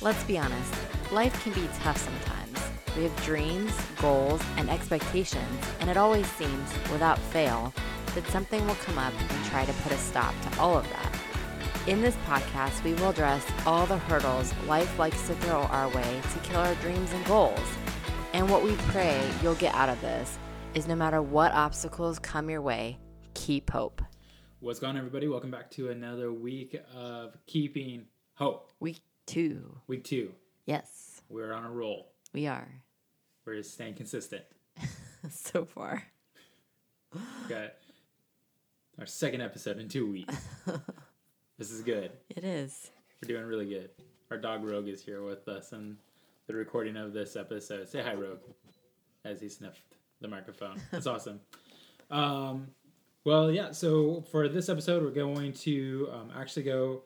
Let's be honest, life can be tough sometimes. We have dreams, goals, and expectations, and it always seems, without fail, that something will come up and try to put a stop to all of that. In this podcast, we will address all the hurdles life likes to throw our way to kill our dreams and goals. And what we pray you'll get out of this is no matter what obstacles come your way, keep hope. What's going on, everybody? Welcome back to another week of Keeping Hope. Week two. Week two. Yes, We're on a roll. we are. We're just staying consistent. so far. Got our second episode in two weeks. this is good. It is. We're doing really good. Our dog Rogue is here with us and the recording of this episode. Say hi, Rogue, as he sniffed the microphone. That's awesome. Um, well, yeah. So for this episode, we're going to um, actually go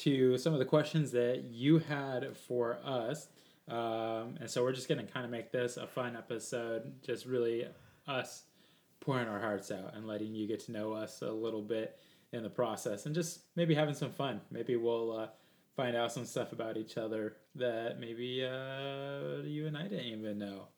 to some of the questions that you had for us. Um, and so we're just going to kind of make this a fun episode, just really us pouring our hearts out and letting you get to know us a little bit in the process and just maybe having some fun. Maybe we'll uh, find out some stuff about each other that maybe uh, you and I didn't even know.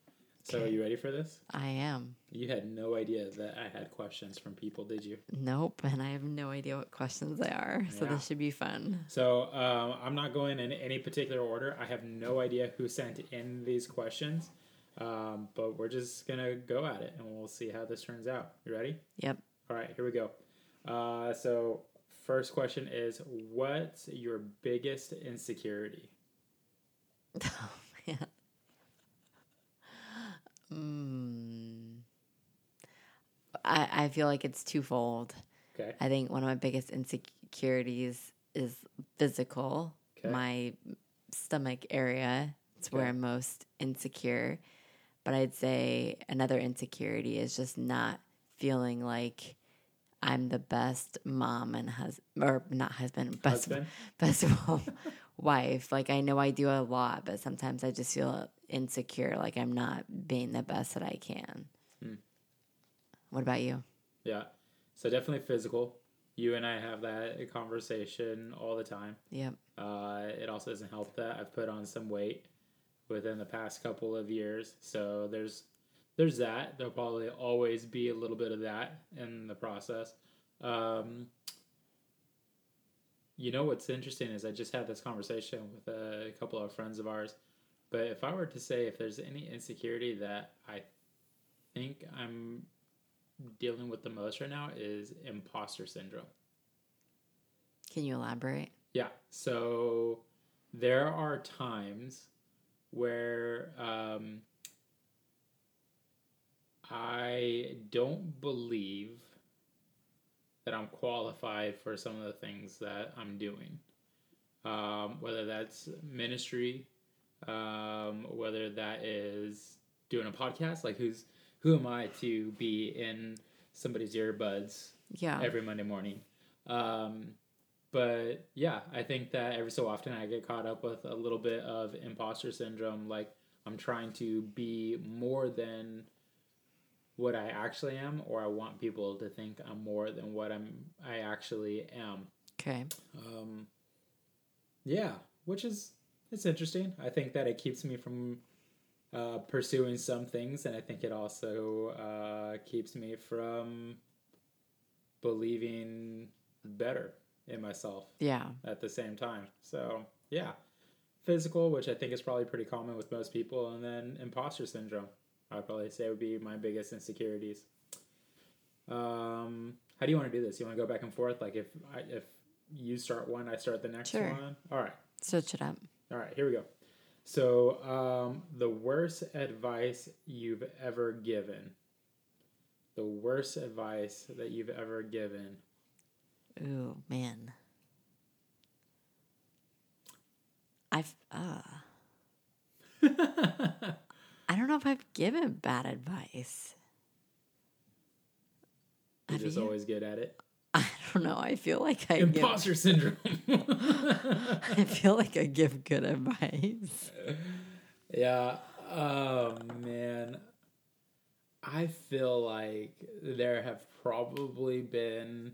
So, are you ready for this? I am. You had no idea that I had questions from people, did you? Nope, and I have no idea what questions they are, so Yeah. this should be fun. So um, I'm not going in any particular order. I have no idea who sent in these questions, um, but we're just gonna go at it and we'll see how this turns out. You ready? Yep. All right, here we go. Uh, so first question is, what's your biggest insecurity? Oh man. Mm. I I feel like it's twofold. Okay. I think one of my biggest insecurities is physical. Okay. My stomach area. It's where I'm most insecure. But I'd say another insecurity is just not feeling like I'm the best mom and husband, or not husband, best Husband? best wife. Like I know I do a lot, but sometimes I just feel insecure, like I'm not being the best that I can. Hmm. What about you? Yeah. So definitely physical. You and I have that conversation all the time. Yep. Uh, it also doesn't help that I've put on some weight within the past couple of years. So there's there's that. There'll probably always be a little bit of that in the process. Um, you know what's interesting is I just had this conversation with a couple of friends of ours. But if I were to say if there's any insecurity that I think I'm dealing with the most right now is imposter syndrome. Can you elaborate? Yeah. So there are times where um, I don't believe that I'm qualified for some of the things that I'm doing. Um, whether that's ministry, um, whether that is doing a podcast, like who's who am I to be in somebody's earbuds Yeah. every Monday morning. Um, but yeah, I think that every so often I get caught up with a little bit of imposter syndrome. Like I'm trying to be more than what I actually am, or I want people to think I'm more than what I'm. I actually am. okay. Um, yeah, which is it's interesting. I think that it keeps me from uh, pursuing some things, and I think it also uh, keeps me from believing better in myself Yeah. at the same time. So yeah, physical, which I think is probably pretty common with most people, and then imposter syndrome. I'd probably say would be my biggest insecurities. Um, how do you want to do this? You want to go back and forth? Like if I, if you start one, I start the next Sure. one. All right, Switch it up. All right. Here we go. So um, the worst advice you've ever given. The worst advice that you've ever given. Oh man. I've uh I don't know if I've given bad advice. You're Have just you? always good at it. I don't know. I feel like I give, Imposter syndrome. I feel like I give good advice. yeah. Oh man. I feel like there have probably been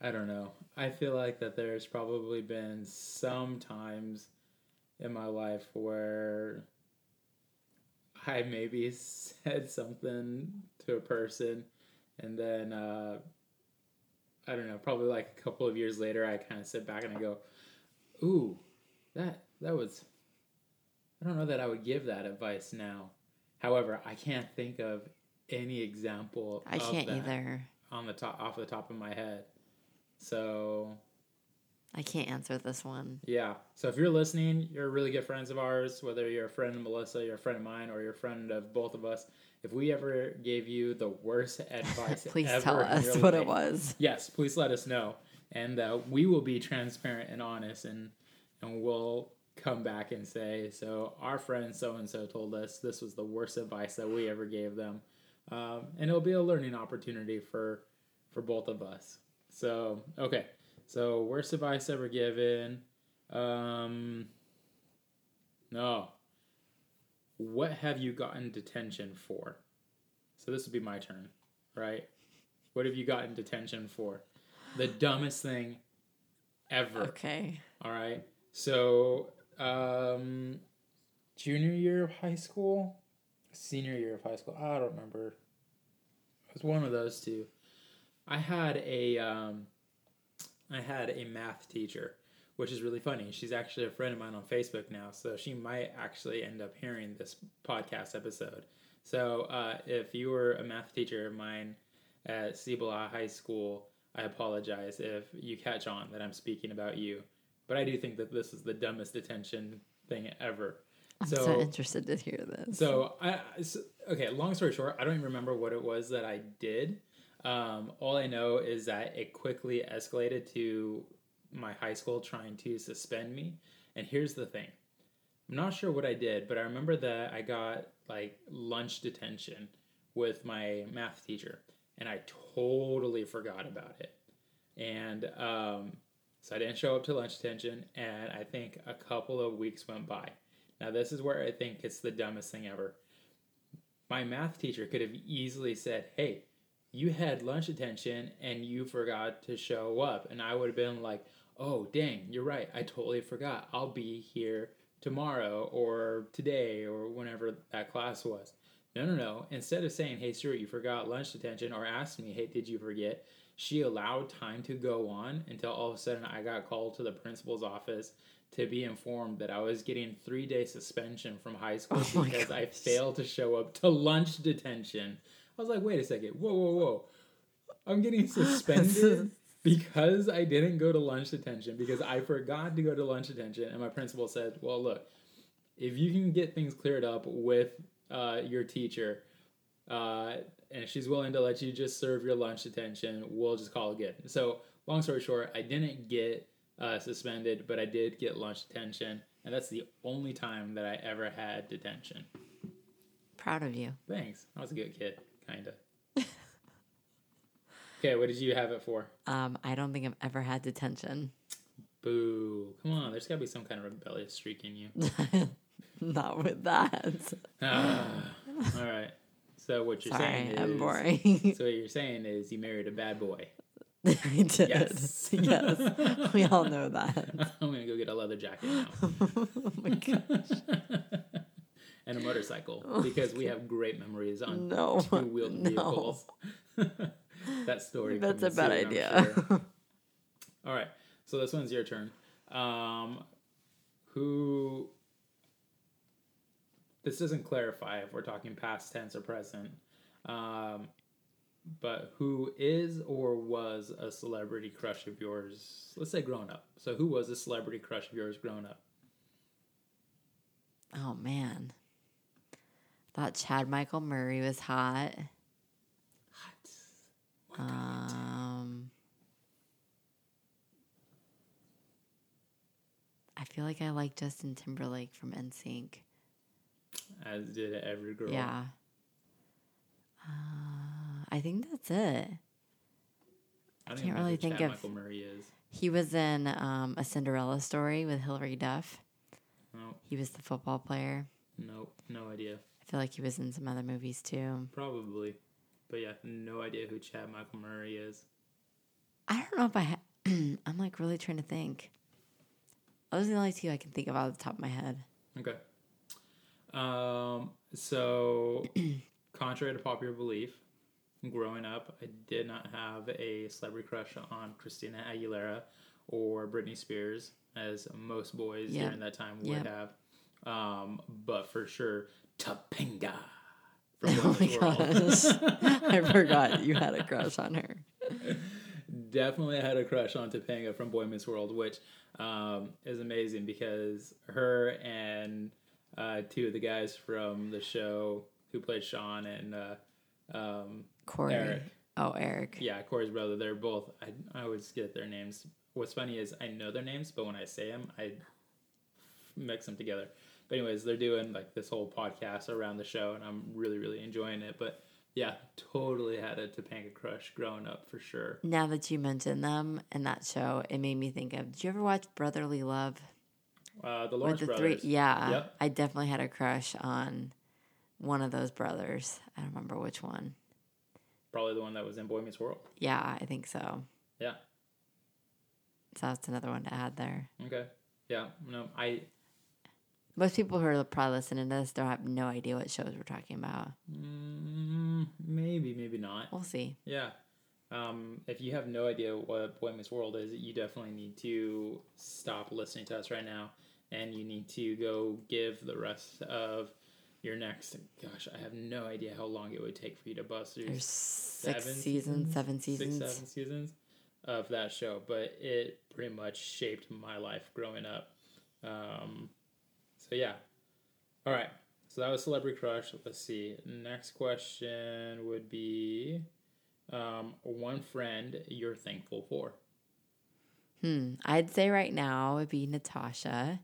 I don't know. I feel like that there's probably been some times in my life where I maybe said something to a person and then uh, I don't know, probably like a couple of years later I kind of sit back and I go, "Ooh, that that was I don't know that I would give that advice now." However, I can't think of any example I of can't either. on the top off the top of my head. So I can't answer this one. yeah. So if you're listening, you're really good friends of ours, whether you're a friend of Melissa, you're a friend of mine, or you're a friend of both of us. If we ever gave you the worst advice Please ever tell us what it was. Yes, please let us know, and uh, we will be transparent and honest, and and we'll come back and say, so our friend so and so told us this was the worst advice that we ever gave them, um, and it'll be a learning opportunity for for both of us. So okay, so worst advice ever given. Um, no. What have you gotten detention for? So this would be my turn, right? What have you gotten detention for? The dumbest thing ever. Okay. All right. So, um, junior year of high school, senior year of high school. I don't remember. It was one of those two. I had a, um, I had a math teacher, which is really funny. She's actually a friend of mine on Facebook now, so she might actually end up hearing this podcast episode. So, uh, if you were a math teacher of mine at Cibola High School, I apologize if you catch on that I'm speaking about you. But I do think that this is the dumbest detention thing ever. I'm So- so, interested to hear this. So I so, okay. Long story short, I don't even remember what it was that I did. Um, all I know is that it quickly escalated to my high school trying to suspend me. And here's the thing: I'm not sure what I did, but I remember that I got like lunch detention with my math teacher, and I totally forgot about it. And um, so I didn't show up to lunch detention, and I think a couple of weeks went by. Now, this is where I think it's the dumbest thing ever. My math teacher could have easily said, Hey, you had lunch detention and you forgot to show up. And I would have been like, Oh, dang, you're right. I totally forgot. I'll be here tomorrow or today or whenever that class was. No, no, no. Instead of saying, Hey, Stuart, you forgot lunch detention, or asked me, Hey, did you forget? She allowed time to go on until all of a sudden I got called to the principal's office to be informed that I was getting three day suspension from high school Oh because I failed to show up to lunch detention. I was like, wait a second, whoa, whoa, whoa. I'm getting suspended because I didn't go to lunch detention because I forgot to go to lunch detention. And my principal said, well, look, if you can get things cleared up with uh, your teacher, uh, and she's willing to let you just serve your lunch detention, we'll just call it good. So, long story short, I didn't get uh, suspended, but I did get lunch detention, and that's the only time that I ever had detention. Proud of you. Thanks. I was a good kid, kind of. okay, what did you have it for? Um, I don't think I've ever had detention. Boo. Come on, there's got to be some kind of rebellious streak in you. Not with that. Ah, all right. So, what you're Sorry, saying is. I'm boring. So, what you're saying is you married a bad boy. I did. Yes. yes. We all know that. I'm going to go get a leather jacket now. oh my god. And a motorcycle because we have great memories on No. two-wheeled No. vehicles. that story. That's a bad soon, idea. sure. All right, so this one's your turn. Um, who? This doesn't clarify if we're talking past tense or present. Um, but who is or was a celebrity crush of yours? Let's say grown up. So who was a celebrity crush of yours grown up? oh man. Thought Chad Michael Murray was hot. What? Um, I feel like I like Justin Timberlake from NSYNC. As did every girl. Yeah. Uh, I think that's it. I don't can't really think Chad of- Michael Murray is. He was in um, a Cinderella story with Hilary Duff. No, He was the football player. no, no idea. Feel like he was in some other movies too. Probably, but yeah, no idea who Chad Michael Murray is. I don't know if I. Ha- I'm like really trying to think. Those are the only two I can think of off the top of my head. Okay. Um, so, contrary to popular belief, growing up, I did not have a celebrity crush on Christina Aguilera or Britney Spears, as most boys Yeah. during that time would Yeah. have. Um, but for sure, Topanga from Oh my Women's World. gosh. I forgot you had a crush on her. Definitely had a crush on Topanga from Boy Meets World, which um, is amazing because her and uh, two of the guys from the show who played Sean and uh, um, Corey. Eric. Oh, Eric. Yeah, Corey's brother. They're both. I, I always get their names. What's funny is I know their names, but when I say them, I mix them together. But anyways, they're doing like this whole podcast around the show, and I'm really, really enjoying it. But yeah, totally had a Topanga crush growing up for sure. Now that you mentioned them and that show, it made me think of. Did you ever watch Brotherly Love Uh, the Lawrence with the brothers. three? Yeah, Yep. I definitely had a crush on one of those brothers. I don't remember which one. Probably the one that was in Boy Meets World. Yeah, I think so. Yeah. So that's another one to add there. Okay. Yeah. No, I. Most people who are probably listening to this don't have no idea what shows we're talking about. Mm, maybe, maybe not. We'll see. Yeah. Um, if you have no idea what Boy Meets World is, you definitely need to stop listening to us right now, and you need to go give the rest of your next. Gosh, I have no idea how long it would take for you to bust through There's six seasons, seven seasons. six, seven seasons of that show, but it pretty much shaped my life growing up. Um, so yeah. All right. So that was celebrity crush. Let's see. Next question would be um, one friend you're thankful for. Hmm. I'd say right now would be Natasha,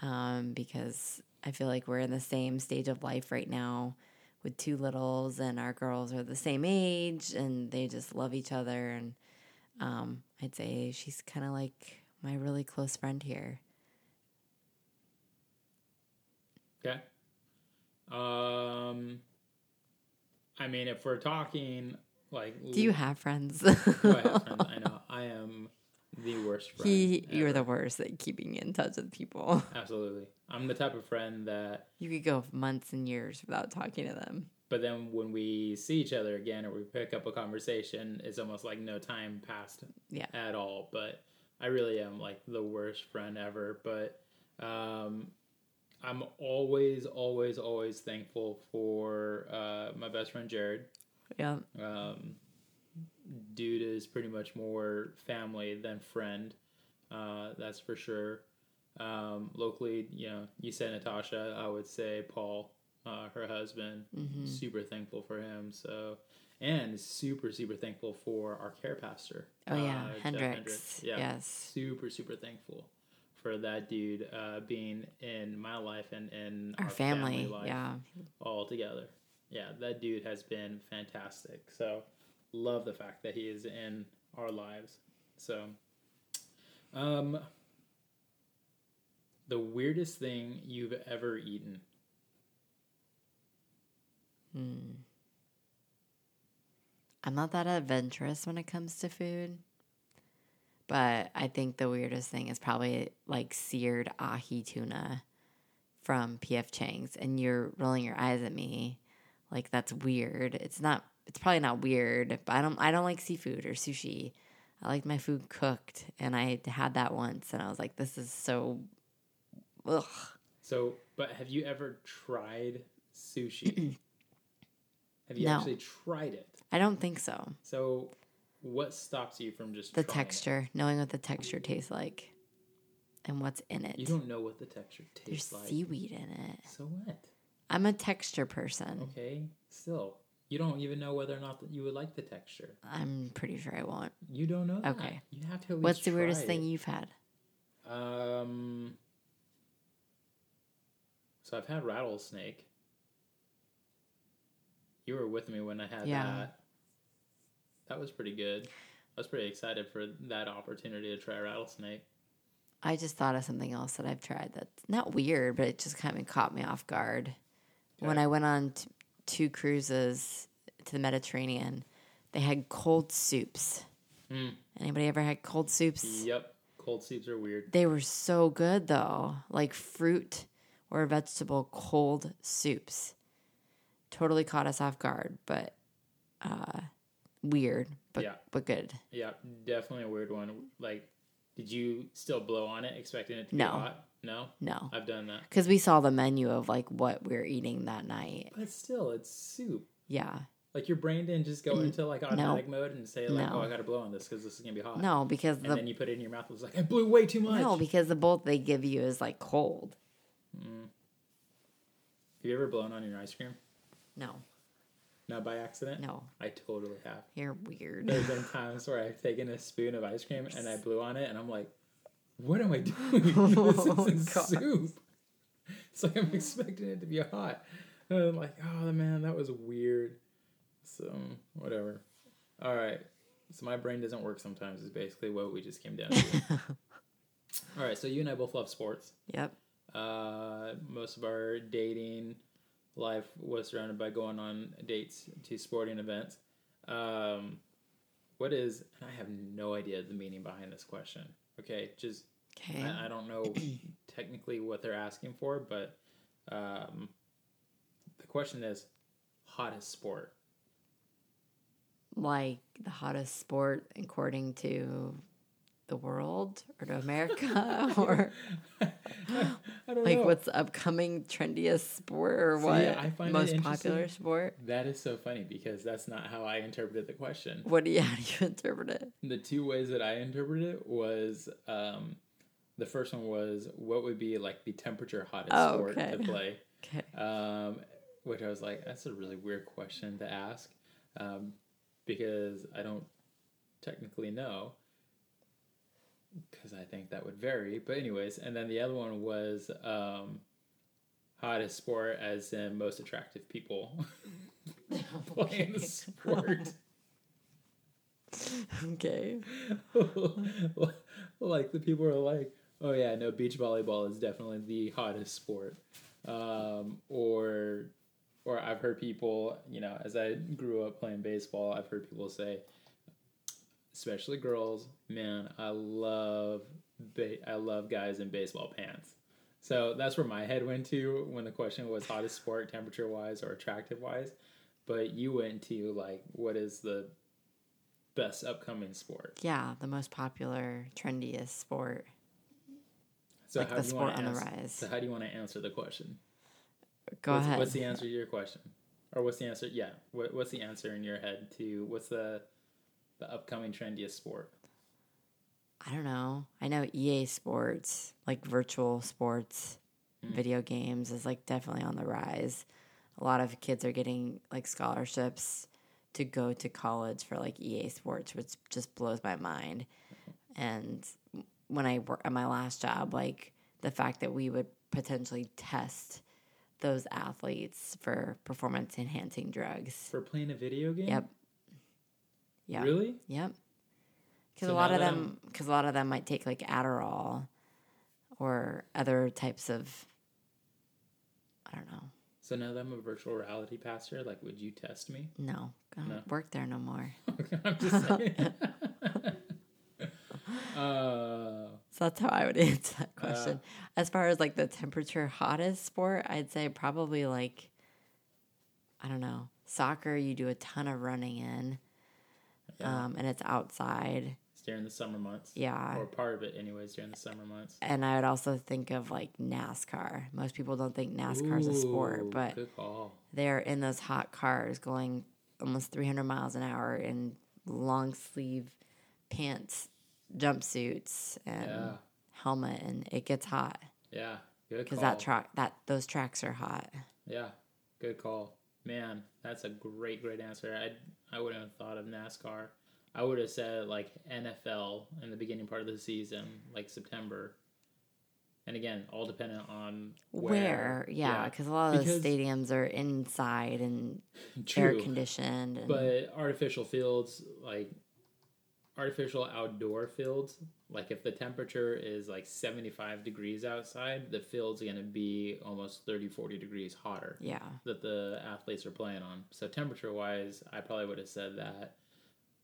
um, because I feel like we're in the same stage of life right now with two littles, and our girls are the same age, and they just love each other. And um, I'd say she's kind of like my really close friend here. Okay. Um, I mean, if we're talking like, Do you have friends? I have friends. I know. I am the worst friend. he, you're the worst at keeping in touch with people. Absolutely. I'm the type of friend that, You could go months and years without talking to them. but then when we see each other again or we pick up a conversation, it's almost like no time passed Yeah. at all. But I really am like the worst friend ever. But um, I'm always, always, always thankful for uh, my best friend Jared. Yeah. Um, dude is pretty much more family than friend. Uh, that's for sure. Um, locally, you know, you said Natasha. I would say Paul, uh, her husband. Mm-hmm. Super thankful for him. So, and super super thankful for our care pastor. Oh yeah, uh, Jeff Hendrix. Yeah, Yes. super super thankful for that dude uh, being in my life and in Our, family. life Yeah. all together. Yeah, that dude has been fantastic. So, love the fact that he is in our lives. So, um, the weirdest thing you've ever eaten. Hmm. I'm not that adventurous when it comes to food. But I think the weirdest thing is probably like seared ahi tuna from PF Chang's. And you're rolling your eyes at me like that's weird. It's not it's probably not weird, but I don't I don't like seafood or sushi. I like my food cooked and I had that once and I was like, this is so ugh. So, but have you ever tried sushi? have you No. actually tried it? I don't think so. So, what stops you from just The trying it? texture, knowing what the texture tastes like and what's in it. You don't know what the texture There's tastes like. seaweed in it. So what? I'm a texture person. Okay, still, you don't even know whether or not that you would like the texture. I'm pretty sure I won't. You don't know. that. Okay. You have to. At What's the weirdest try thing you've had? Um. So I've had rattlesnake. You were with me when I had Yeah. that. That was pretty good. I was pretty excited for that opportunity to try rattlesnake. I just thought of something else that I've tried that's not weird, but it just kind of caught me off guard. When I went on t- two cruises to the Mediterranean, they had cold soups. Mm. Anybody ever had cold soups? Yep. Cold soups are weird. They were so good though, like fruit or vegetable cold soups. Totally caught us off guard, but uh, weird, but Yeah. but good. Yeah, definitely a weird one. Like, did you still blow on it, expecting it to No. be hot? No, No, I've done that. because we saw the menu of like what we are eating that night. But still, it's soup. Yeah, Like your brain didn't just go into like automatic mode and say like, oh, No. "Oh, I got to blow on this because this is gonna be hot." no, because And the then you put it in your mouth. It was like I blew way too much. no, because the bolt they give you is like cold. Mm. Have you ever blown on your ice cream? No, Not by accident. no, I totally have. you're weird. There's been times where I've taken a spoon of ice cream and I blew on it, and I'm like, "What am I doing? this Oh, isn't God. soup." It's like I'm expecting it to be hot. And I'm like, "Oh the man, that was weird." So whatever. All right. So my brain doesn't work sometimes. Is basically what we just came down to. All right. So you and I both love sports. Yep. Uh, most of our dating life was surrounded by going on dates to sporting events. Um, what is, and I have no idea the meaning behind this question. Okay, just, Okay. I, I don't know technically what they're asking for, but um, the question is hottest sport. like the hottest sport according to the world or to America or like know. what's upcoming trendiest sport or See, what I find most popular sport? That is so funny because that's not how I interpreted the question. What do you how do you interpret it? the two ways that I interpreted it was um, the first one was what would be like the temperature hottest Oh, sport okay. to play, Okay. um, which I was like, that's a really weird question to ask um, because I don't technically know because I think that would vary. But anyways, and then the other one was um, hottest sport as in most attractive people playing the sport. Okay. like the people are like, oh yeah, no, beach volleyball is definitely the hottest sport. Um, or, or I've heard people, you know, as I grew up playing baseball, I've heard people say, especially girls, man, I love, ba- I love guys in baseball pants. So that's where my head went to when the question was hottest sport, temperature wise or attractive wise. But you went to like, what is the best upcoming sport? Yeah, the most popular, trendiest sport. So Like how the do you want sport to on the answer, rise. So how do you want to answer the question? Go what's, ahead. What's the answer to your question? Or what's the answer? Yeah. What, what's the answer in your head to what's the the upcoming trendiest sport? I don't know. I know EA Sports, like virtual sports, Hmm. video games is like definitely on the rise. A lot of kids are getting like scholarships to go to college for like EA Sports, which just blows my mind. And when I work at my last job, like the fact that we would potentially test those athletes for performance enhancing drugs. For playing a video game? Yep. Yep. Really? Yep. Because So a lot of them, because a lot of them might take like Adderall or other types of, I don't know. So now that I'm a virtual reality pastor, like, would you test me? No, I don't No. work there no more. I'm just saying. uh, So that's how I would answer that question. as far as like the temperature hottest sport, I'd say probably like, I don't know, soccer. You do a ton of running in, Yeah. um, and it's outside. it's during the summer months. Yeah. Or part of it, anyways, during the summer months. And I would also think of like NASCAR. Most people don't think NASCAR is a sport, but they're in those hot cars going almost 300 miles an hour in long sleeve pants, jumpsuits, and Yeah. helmet, and it gets hot Yeah, good because that track that those tracks are hot. Yeah, good call. Man, that's a great, great answer. I I wouldn't have thought of NASCAR. I would have said like NFL in the beginning part of the season, like September. And again, all dependent on Where, where. yeah, because a lot of Because- those stadiums are inside and True. air conditioned. And, But artificial fields, like artificial outdoor fields, like if the temperature is like 75 degrees outside, the field's going to be almost 30, 40 degrees hotter. yeah, that the athletes are playing on. So temperature wise, I probably would have said that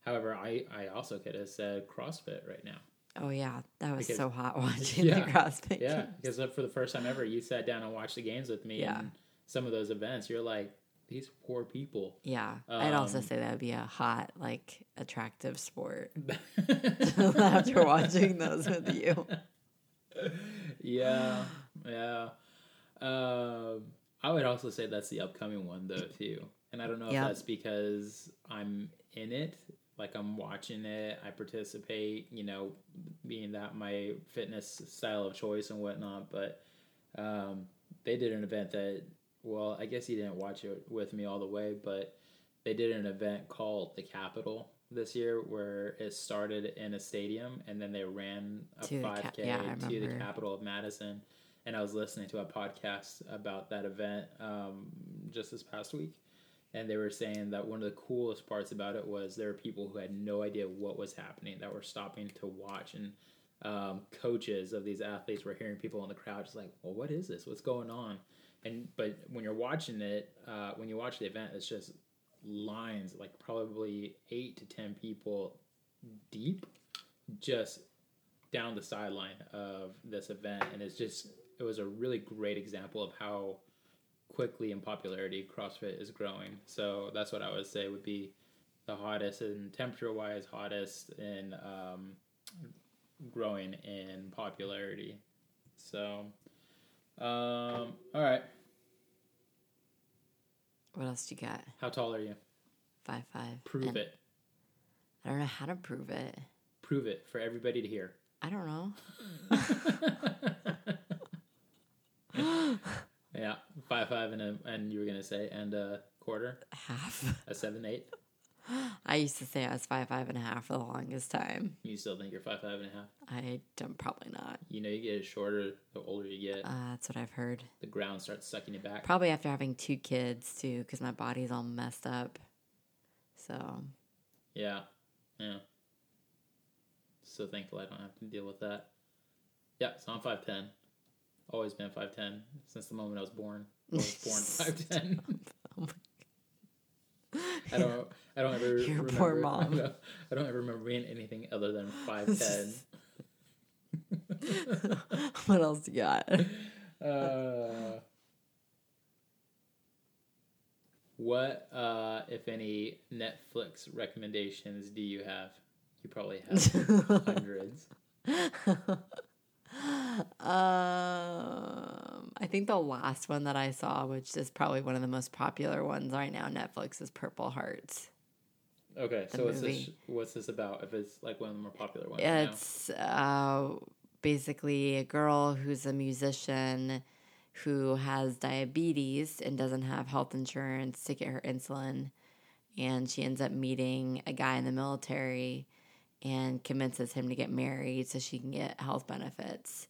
However, I, I also could have said CrossFit right now. Oh yeah, that was Because- so hot watching Yeah, the CrossFit. Yeah, games. because uh, for the first time ever, you sat down and watched the games with me. Yeah. And some of those events, you're like, these poor people. Yeah, I'd also Um, say that would be a hot, like, attractive sport after watching those with you. yeah, yeah. Um, I would also say that's the upcoming one though too, and I don't know if Yep. that's because I'm in it, like I'm watching it, I participate, you know, being that my fitness style of choice and whatnot. But um, they did an event that, well, I guess you didn't watch it with me all the way, but they did an event called the Capitol this year where it started in a stadium and then they ran a To 5k Cap- yeah, to the capital of madison. And i was listening to a podcast about that event um, just this past week. And they were saying that one of the coolest parts about it was there were people who had no idea what was happening that were stopping to watch. And um, coaches of these athletes were hearing people in the crowd just like well what is this? What's going on and but when you're watching it uh, when you watch the event it's just lines like probably eight to ten people deep just down the sideline of this event and it's just it was a really great example of how quickly in popularity CrossFit is growing. So that's what I would say would be the hottest and temperature wise hottest and um, growing in popularity. So um, all right. What else do you got? How tall are you? Five five. Prove And it. I don't know how to prove it. Prove it for everybody to hear. I don't know. yeah, five five and a, and you were gonna say and a quarter, Half. a seven eight. I used to say I was five five and a half for the longest time. You still think you're five five and a half? I don't probably not. You know, you get shorter the older you get. Uh, that's what I've heard. the ground starts sucking you back. Probably after having two kids too, because my body's all messed up. So Yeah, yeah. So thankful I don't have to deal with that. Yeah, so I'm five ten. Always been five ten since the moment I was born. I was born five ten. I don't. I don't ever. Your remember, poor mom. I don't ever remember being anything other than five ten. what else you got? Uh, what, uh, if any, Netflix recommendations do you have? You probably have hundreds. um, I think the last one that I saw, which is probably one of the most popular ones right now, Netflix, is Purple Hearts. Okay, so what's this? What's this about? If it's like one of the more popular ones? It's uh, basically a girl who's a musician who has diabetes and doesn't have health insurance to get her insulin. And she ends up meeting a guy in the military and convinces him to get married so she can get health benefits.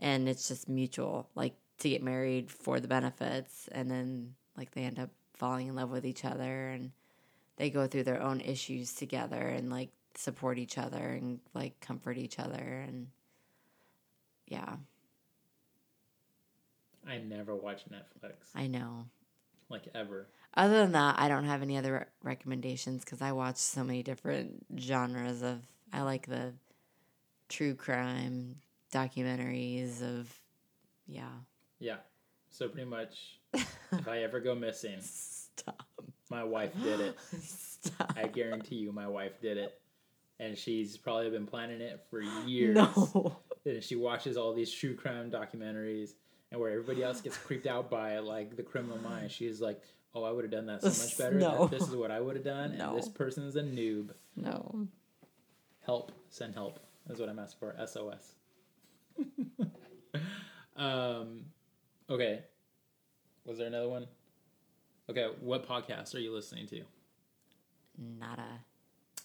And it's just mutual, like to get married for the benefits. And then, like, they end up falling in love with each other and they go through their own issues together and like support each other and like comfort each other and yeah I never watch Netflix, i know like ever. other than that i don't have any other re- recommendations because i watch so many different genres of i like the true crime documentaries of yeah Yeah. So pretty much, if I ever go missing, stop my wife did it. stop I guarantee you, my wife did it, and she's probably been planning it for years. no and she watches all these true crime documentaries and where everybody else gets creeped out by like the criminal mind. She's like oh i would have done that so much better. No. this is what i would have done No. and this person's a noob. No. Help. Send help. Is what i'm asking for. Sos um okay. Was there another one? Okay what podcast are you listening to? Nada.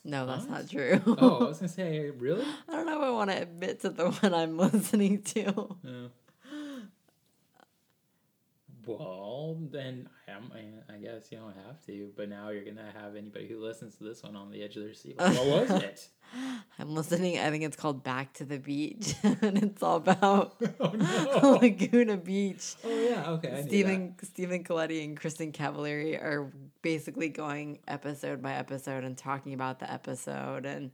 No that's not true. Oh i was gonna say really? I don't know if I want to admit to the one I'm listening to. Yeah. Well, then I, I guess you don't have to. But now you're gonna have anybody who listens to this one on the edge of their seat. Like, what was it? I'm listening. I think it's called Back to the Beach, and it's all about oh no! Laguna Beach. oh yeah, okay. Stephen Stephen Colletti and Kristin Cavallari are basically going episode by episode and talking about the episode, and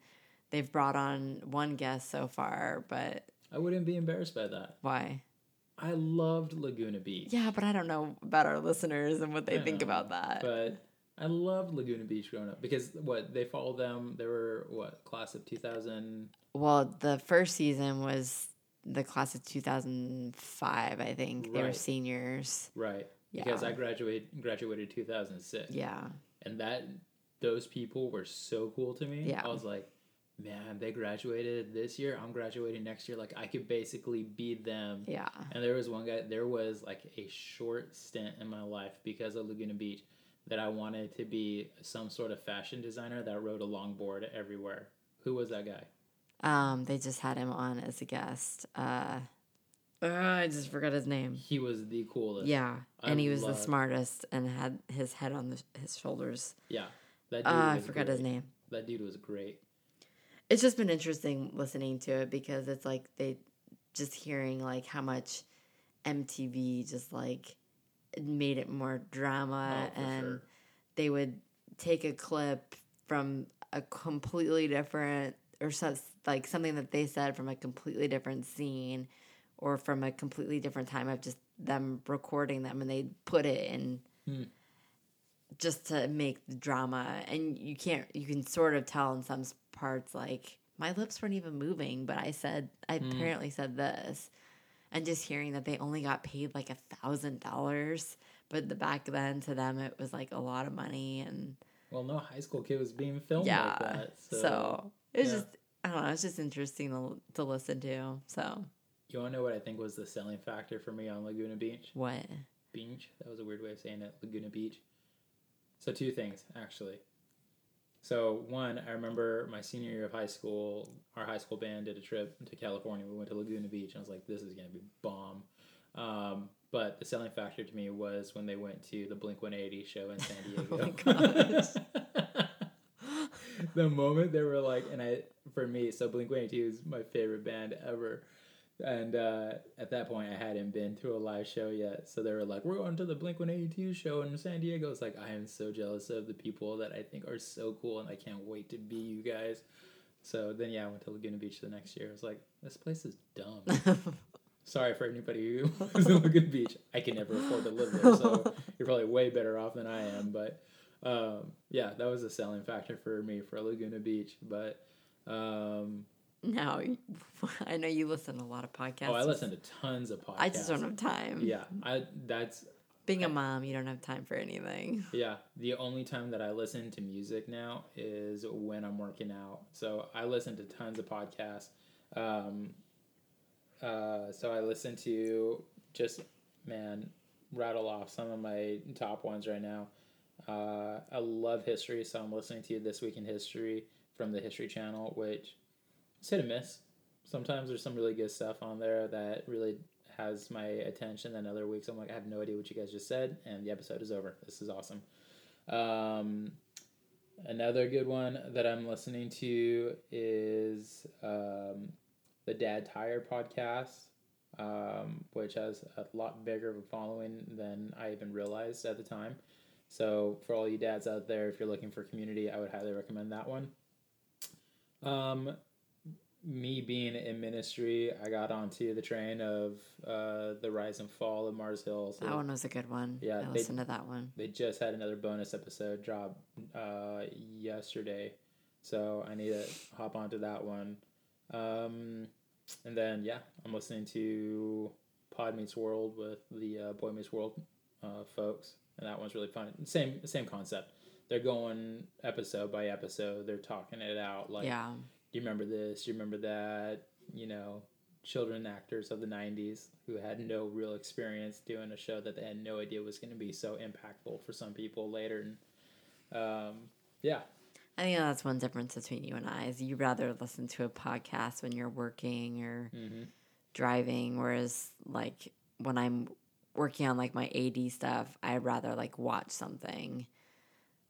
they've brought on one guest so far, but. I wouldn't be embarrassed by that. why? I loved Laguna Beach. Yeah, but I don't know about our listeners and what they I think know, about that. But I loved Laguna Beach growing up because what they followed them. They were what class of two thousand. well, the first season was the class of 2005, I think. They were seniors. Right. Yeah. Because I graduated graduated two thousand six. Yeah. and that those people were so cool to me. Yeah. I was like, man, they graduated this year. I'm graduating next year. Like I could basically be them. Yeah. And there was one guy. There was like a short stint in my life because of Laguna Beach that I wanted to be some sort of fashion designer that rode a longboard everywhere. Who was that guy? Um, they just had him on as a guest. Uh, uh, I just forgot his name. He was the coolest. Yeah, I and he was the smartest and had his head on the, his shoulders. Yeah. That dude Uh, I forgot his name. That dude was great. It's just been interesting listening to it because it's like they just hearing like how much MTV just like made it more drama Oh, and sure. they would take a clip from a completely different or so, like something that they said from a completely different scene or from a completely different time of just them recording them and they put it in Hmm. just to make the drama and you can't you can sort of tell in some parts like my lips weren't even moving but i said i Hmm. apparently said this and just hearing that they only got paid like a thousand dollars but the back then to them it was like a lot of money and Well, no high school kid was being filmed yeah like that. so, So, it's yeah. just i don't know it's just interesting to, to listen to so you want to know what I think was the selling factor for me on Laguna Beach? what Beach. That was a weird way of saying it. Laguna Beach. So two things actually. So one, I remember my senior year of high school, our high school band did a trip to California. We went to Laguna Beach, and I was like, "This is gonna be bomb." Um, but the selling factor to me was when they went to the Blink One Eighty show in San Diego. Oh my gosh. the moment they were like, and I for me, so Blink One Eighty is my favorite band ever. And uh, at that point, I hadn't been to a live show yet. So they were like, we're going to the Blink 182 show in San Diego. It's like, I am so jealous of the people that I think are so cool, and I can't wait to be you guys. So then, yeah, I went to Laguna Beach the next year. I was like, this place is dumb. Sorry for anybody who lives in Laguna Beach. I can never afford to live there, so you're probably way better off than I am. But um, yeah, that was a selling factor for me for Laguna Beach. But um, now i know you listen to a lot of podcasts oh, I listen to tons of podcasts. i just don't have time Yeah, I that's being a mom you don't have time for anything yeah. The only time that I listen to music now is when I'm working out. So I listen to tons of podcasts. Um, uh, so I listen to just man rattle off some of my top ones right now. Uh, I love history, so I'm listening to This Week in History from the History Channel, which is hit and miss. Sometimes there's some really good stuff on there that really has my attention. Then other weeks I'm like, I have no idea what you guys just said, and the episode is over. This is awesome. Um, another good one that I'm listening to is um, the Dad Tired podcast, um, which has a lot bigger of a following than I even realized at the time. So for all you dads out there, if you're looking for community, I would highly recommend that one. Um, me being in ministry, I got onto the train of uh, the rise and fall of Mars Hill. So that one was a good one Yeah, i they- listened to that one they just had another bonus episode drop uh, yesterday, so I need to hop onto that one. Um, and then yeah, I'm listening to Pod Meets World with the uh, Boy Meets World uh, folks, and that one's really fun. Same same concept. They're going episode by episode. They're talking it out like yeah you remember this? You remember that? You know, children actors of the 90s who had no real experience doing a show that they had no idea was going to be so impactful for some people later. And um, yeah, I think that's one difference between you and I is you rather listen to a podcast when you're working or mm-hmm. driving, whereas like when I'm working on like my AD stuff, I'd rather like watch something,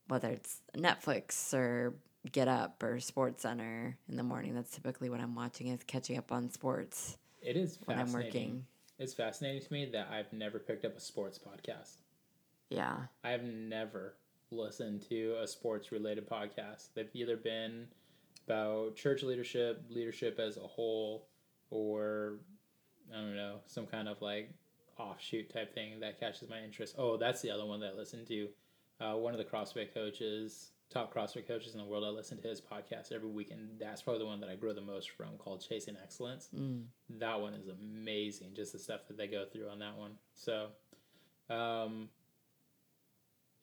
whether it's Netflix or Get Up or SportsCenter in the morning. That's typically what I'm watching is catching up on sports It is when I'm fascinating. working. It's fascinating to me that I've never picked up a sports podcast. Yeah. I've never listened to a sports related podcast. They've either been about church leadership, leadership as a whole, or I don't know, some kind of like offshoot type thing that catches my interest. Oh, that's the other one that I listened to. Uh, one of the CrossFit coaches, top CrossFit coaches in the world, I listen to his podcast every week, and that's probably the one that I grow the most from called Chasing Excellence. Mm. That one is amazing, just the stuff that they go through on that one. So, um,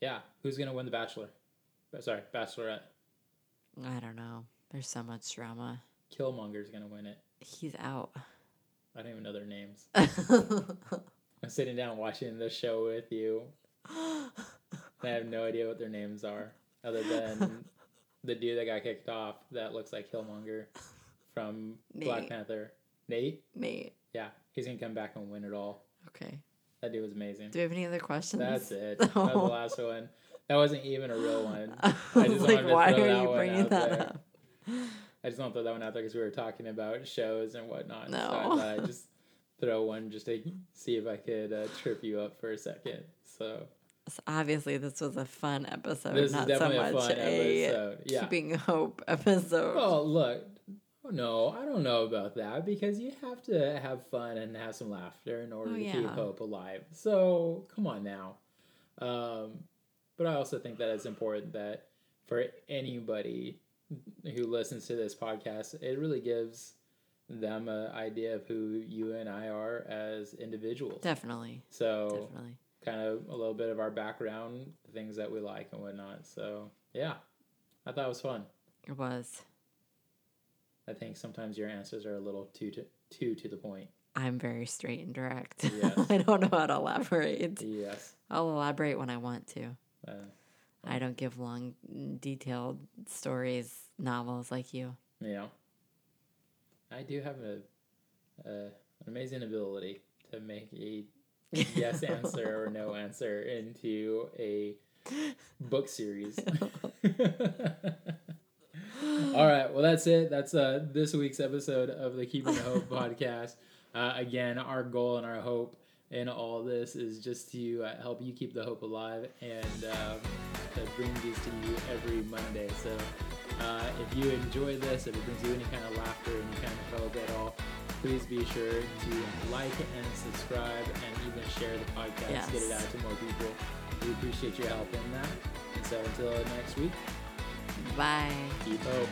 yeah, who's gonna win the Bachelor? Uh, Sorry, Bachelorette. I don't know. There's so much drama. Killmonger's gonna win it. He's out. I don't even know their names. I'm sitting down watching the show with you. I have no idea what their names are, other than the dude that got kicked off that looks like Killmonger from Black Panther. Nate? Nate. Yeah, he's gonna come back and win it all. Okay. That dude was amazing. Do we have any other questions? That's it. That was the last one. That wasn't even a real one. I I just like, wanted to why throw are that you one bringing out that there. up? I just want to throw that one out there because we were talking about shows and whatnot. So I No. thought I'd just throw one just to see if I could uh, trip you up for a second. So So obviously, this was a fun episode, this is not so much a fun a episode. Yeah. keeping hope episode. Well, look. No, I don't know about that because you have to have fun and have some laughter in order Oh, to yeah. keep hope alive. So come on now. Um, but I also think that it's important that for anybody who listens to this podcast, it really gives them an idea of who you and I are as individuals. Definitely, So definitely. Kind of a little bit of our background, the things that we like and whatnot. So yeah, I thought it was fun. It was. I think sometimes your answers are a little too to, too to the point. I'm very straight and direct. Yes. I don't know how to elaborate. Yes. I'll elaborate when I want to. Uh, I don't give long, detailed stories, novels like you. yeah. I do have a, a an amazing ability to make a yes answer or no answer into a book series. All right, well that's it. That's uh this week's episode of the Keeping the Hope podcast. Uh, again, our goal and our hope in all this is just to uh, help you keep the hope alive and um, to bring these to you every Monday. So uh, if you enjoy this, if it brings you any kind of laughter, any kind of hope at all, please be sure to like and subscribe and even share the podcast, get it out to more people. We appreciate your help in that. And so until next week, Bye. keep hope.